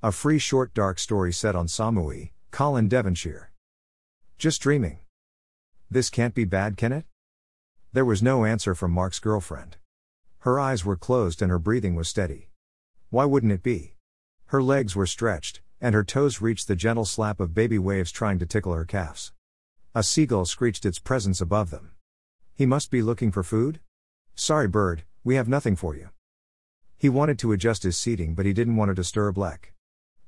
A free short dark story set on Samui, Colin Devonshire. Just dreaming. This can't be bad, can it? There was no answer from Mark's girlfriend. Her eyes were closed and her breathing was steady. Why wouldn't it be? Her legs were stretched, and her toes reached the gentle slap of baby waves trying to tickle her calves. A seagull screeched its presence above them. He must be looking for food? Sorry, bird, we have nothing for you. He wanted to adjust his seating, but he didn't want to disturb Lek.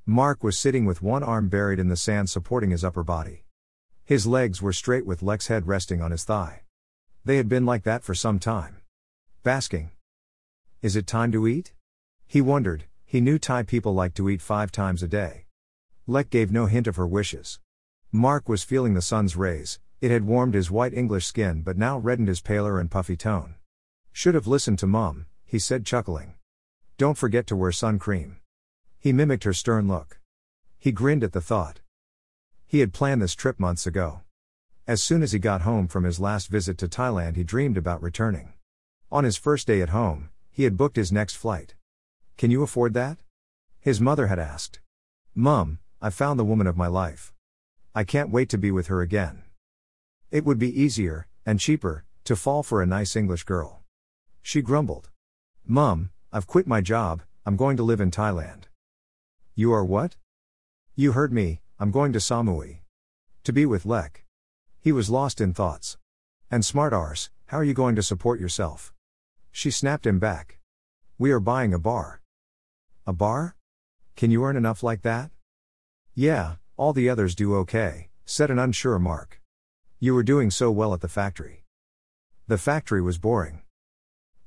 Mark was sitting with one arm buried in the sand supporting his upper body. His legs were straight with Lek's head resting on his thigh. They had been like that for some time. Basking. Is it time to eat? He wondered, he knew Thai people like to eat five times a day. Lek gave no hint of her wishes. Mark was feeling the sun's rays, it had warmed his white English skin but now reddened his paler and puffy tone. Should have listened to Mum, he said, chuckling. Don't forget to wear sun cream. He mimicked her stern look. He grinned at the thought. He had planned this trip months ago. As soon as he got home from his last visit to Thailand, he dreamed about returning. On his first day at home, he had booked his next flight. Can you afford that? His mother had asked. Mum, I found the woman of my life. I can't wait to be with her again. It would be easier, and cheaper, to fall for a nice English girl. She grumbled. Mum, I've quit my job, I'm going to live in Thailand. You are what? You heard me, I'm going to Samui. To be with Lek. He was lost in thoughts. And smart arse, how are you going to support yourself? She snapped him back. We are buying a bar. A bar? Can you earn enough like that? Yeah, all the others do okay, said an unsure Mark. You were doing so well at the factory. The factory was boring.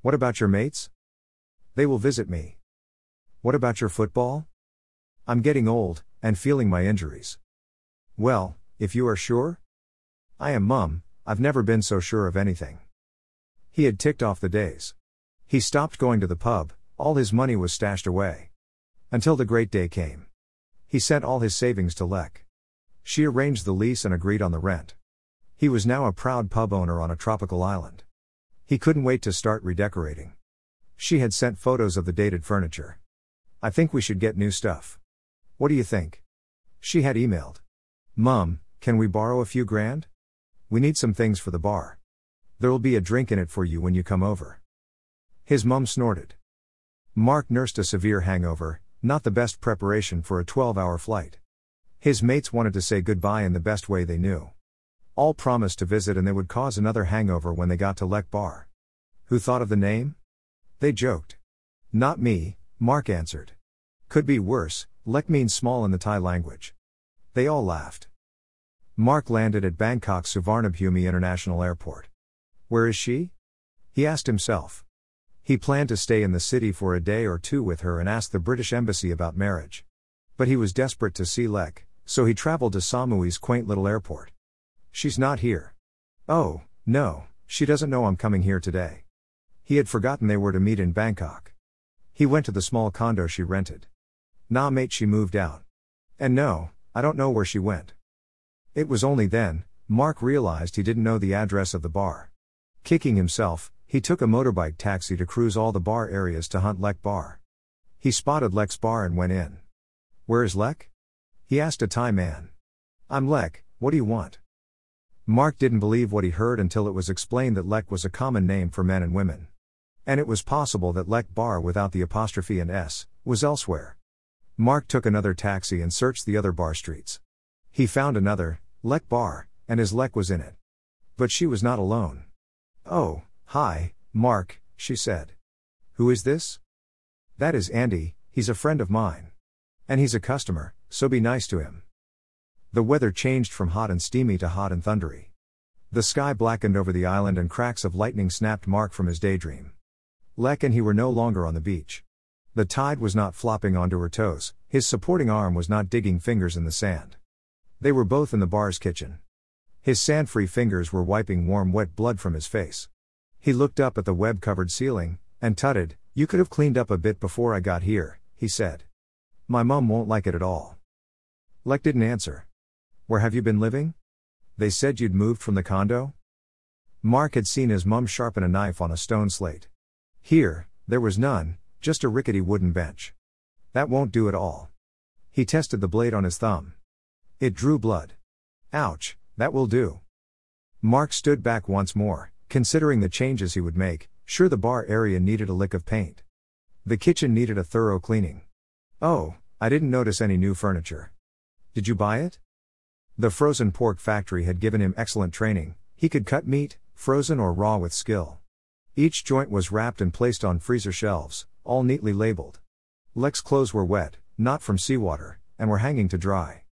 What about your mates? They will visit me. What about your football? I'm getting old, and feeling my injuries. Well, if you are sure? I am mum, I've never been so sure of anything. He had ticked off the days. He stopped going to the pub, all his money was stashed away. Until the great day came. He sent all his savings to Lek. She arranged the lease and agreed on the rent. He was now a proud pub owner on a tropical island. He couldn't wait to start redecorating. She had sent photos of the dated furniture. I think we should get new stuff. What do you think? She had emailed. Mum, can we borrow a few grand? We need some things for the bar. There'll be a drink in it for you when you come over. His mum snorted. Mark nursed a severe hangover, not the best preparation for a 12 hour flight. His mates wanted to say goodbye in the best way they knew. All promised to visit and they would cause another hangover when they got to Lek Bar. Who thought of the name? They joked. Not me, Mark answered. Could be worse, Lek means small in the Thai language. They all laughed. Mark landed at Bangkok Suvarnabhumi International Airport. Where is she? He asked himself. He planned to stay in the city for a day or two with her and ask the British Embassy about marriage. But he was desperate to see Lek, so he traveled to Samui's quaint little airport. She's not here. Oh, no, she doesn't know I'm coming here today. He had forgotten they were to meet in Bangkok. He went to the small condo she rented. Nah, mate, she moved out. And no, I don't know where she went. It was only then, Mark realized he didn't know the address of the bar. Kicking himself, he took a motorbike taxi to cruise all the bar areas to hunt Lek Bar. He spotted Lek's bar and went in. Where is Lek? He asked a Thai man. I'm Lek, what do you want? Mark didn't believe what he heard until it was explained that Lek was a common name for men and women. And it was possible that Lek Bar without the apostrophe and S was elsewhere. Mark took another taxi and searched the other bar streets. He found another, Lek Bar, and his Lek was in it. But she was not alone. Oh, hi, Mark, she said. Who is this? That is Andy, he's a friend of mine. And he's a customer, so be nice to him. The weather changed from hot and steamy to hot and thundery. The sky blackened over the island and cracks of lightning snapped Mark from his daydream. Lek and he were no longer on the beach. The tide was not flopping onto her toes, his supporting arm was not digging fingers in the sand. They were both in the bar's kitchen. His sand free fingers were wiping warm, wet blood from his face. He looked up at the web covered ceiling, and tutted, You could have cleaned up a bit before I got here, he said. My mum won't like it at all. Lek didn't answer. Where have you been living? They said you'd moved from the condo? Mark had seen his mum sharpen a knife on a stone slate. Here, there was none, just a rickety wooden bench. That won't do at all. He tested the blade on his thumb. It drew blood. Ouch, that will do. Mark stood back once more, considering the changes he would make, sure the bar area needed a lick of paint. The kitchen needed a thorough cleaning. Oh, I didn't notice any new furniture. Did you buy it? The frozen pork factory had given him excellent training, he could cut meat, frozen or raw with skill. Each joint was wrapped and placed on freezer shelves, all neatly labeled. Lek's clothes were wet, not from seawater, and were hanging to dry.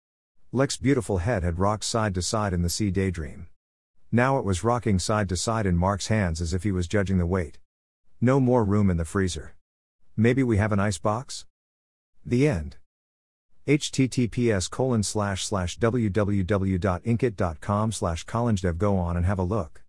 Lek's beautiful head had rocked side to side in the sea daydream. Now it was rocking side to side in Mark's hands as if he was judging the weight. No more room in the freezer. Maybe we have an ice box? The end. https colon slash slash www.inkitt.com slash on and have a look.